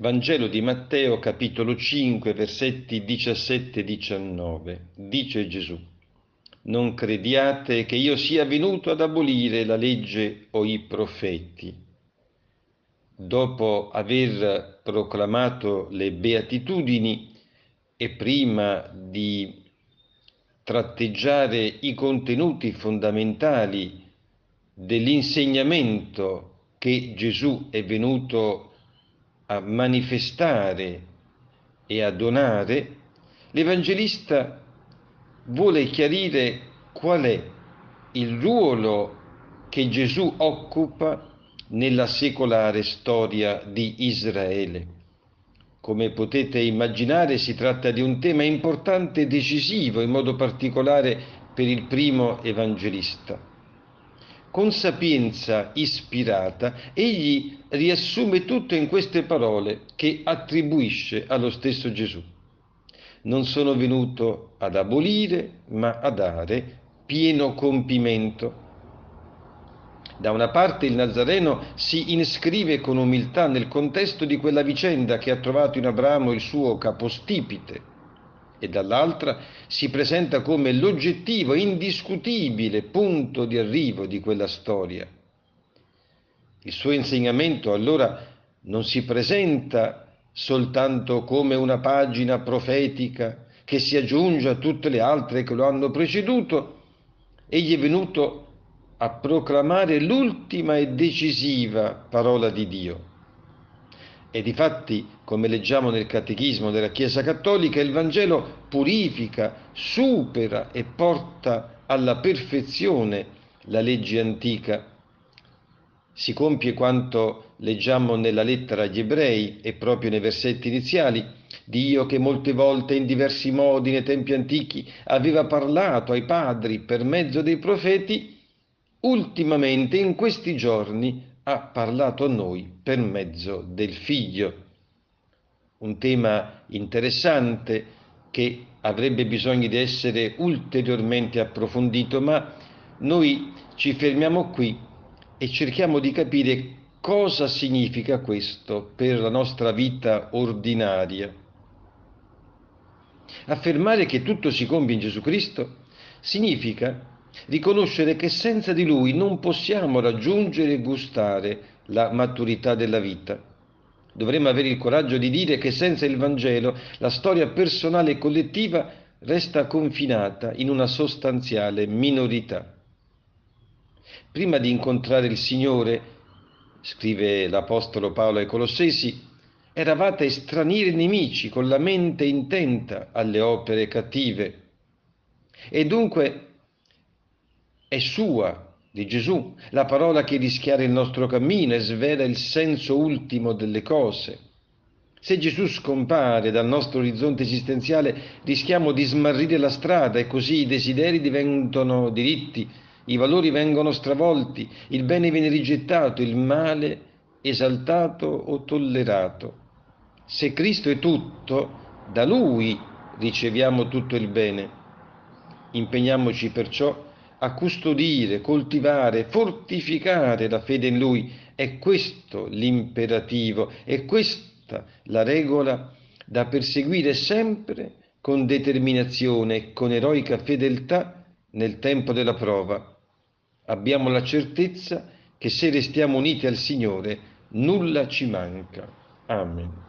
Vangelo di Matteo capitolo 5 versetti 17-19. Dice Gesù, non crediate che io sia venuto ad abolire la legge o i profeti. Dopo aver proclamato le beatitudini e prima di tratteggiare i contenuti fondamentali dell'insegnamento che Gesù è venuto a a manifestare e a donare, l'Evangelista vuole chiarire qual è il ruolo che Gesù occupa nella secolare storia di Israele. Come potete immaginare si tratta di un tema importante e decisivo, in modo particolare per il primo evangelista con sapienza ispirata, egli riassume tutto in queste parole che attribuisce allo stesso Gesù. Non sono venuto ad abolire, ma a dare pieno compimento. Da una parte il Nazareno si iscrive con umiltà nel contesto di quella vicenda che ha trovato in Abramo il suo capostipite, e dall'altra si presenta come l'oggettivo indiscutibile punto di arrivo di quella storia. Il suo insegnamento allora non si presenta soltanto come una pagina profetica che si aggiunge a tutte le altre che lo hanno preceduto, egli è venuto a proclamare l'ultima e decisiva parola di Dio e difatti, come leggiamo nel Catechismo della Chiesa Cattolica, il Vangelo purifica, supera e porta alla perfezione la legge antica. Si compie quanto leggiamo nella lettera agli ebrei e proprio nei versetti iniziali, Dio che molte volte in diversi modi nei tempi antichi aveva parlato ai padri per mezzo dei profeti, ultimamente in questi giorni ha parlato a noi per mezzo del figlio. Un tema interessante che avrebbe bisogno di essere ulteriormente approfondito, ma noi ci fermiamo qui e cerchiamo di capire cosa significa questo per la nostra vita ordinaria. Affermare che tutto si compie in Gesù Cristo significa riconoscere che senza di lui non possiamo raggiungere e gustare la maturità della vita. Dovremmo avere il coraggio di dire che senza il Vangelo la storia personale e collettiva resta confinata in una sostanziale minorità. Prima di incontrare il Signore, scrive l'Apostolo Paolo ai Colossesi, eravate stranieri nemici con la mente intenta alle opere cattive. E dunque è sua, di Gesù, la parola che rischiara il nostro cammino e svela il senso ultimo delle cose. Se Gesù scompare dal nostro orizzonte esistenziale, rischiamo di smarrire la strada e così i desideri diventano diritti, i valori vengono stravolti, il bene viene rigettato, il male esaltato o tollerato. Se Cristo è tutto, da Lui riceviamo tutto il bene. Impegniamoci perciò a custodire, coltivare, fortificare la fede in Lui. È questo l'imperativo, è questa la regola da perseguire sempre con determinazione e con eroica fedeltà nel tempo della prova. Abbiamo la certezza che se restiamo uniti al Signore nulla ci manca. Amen.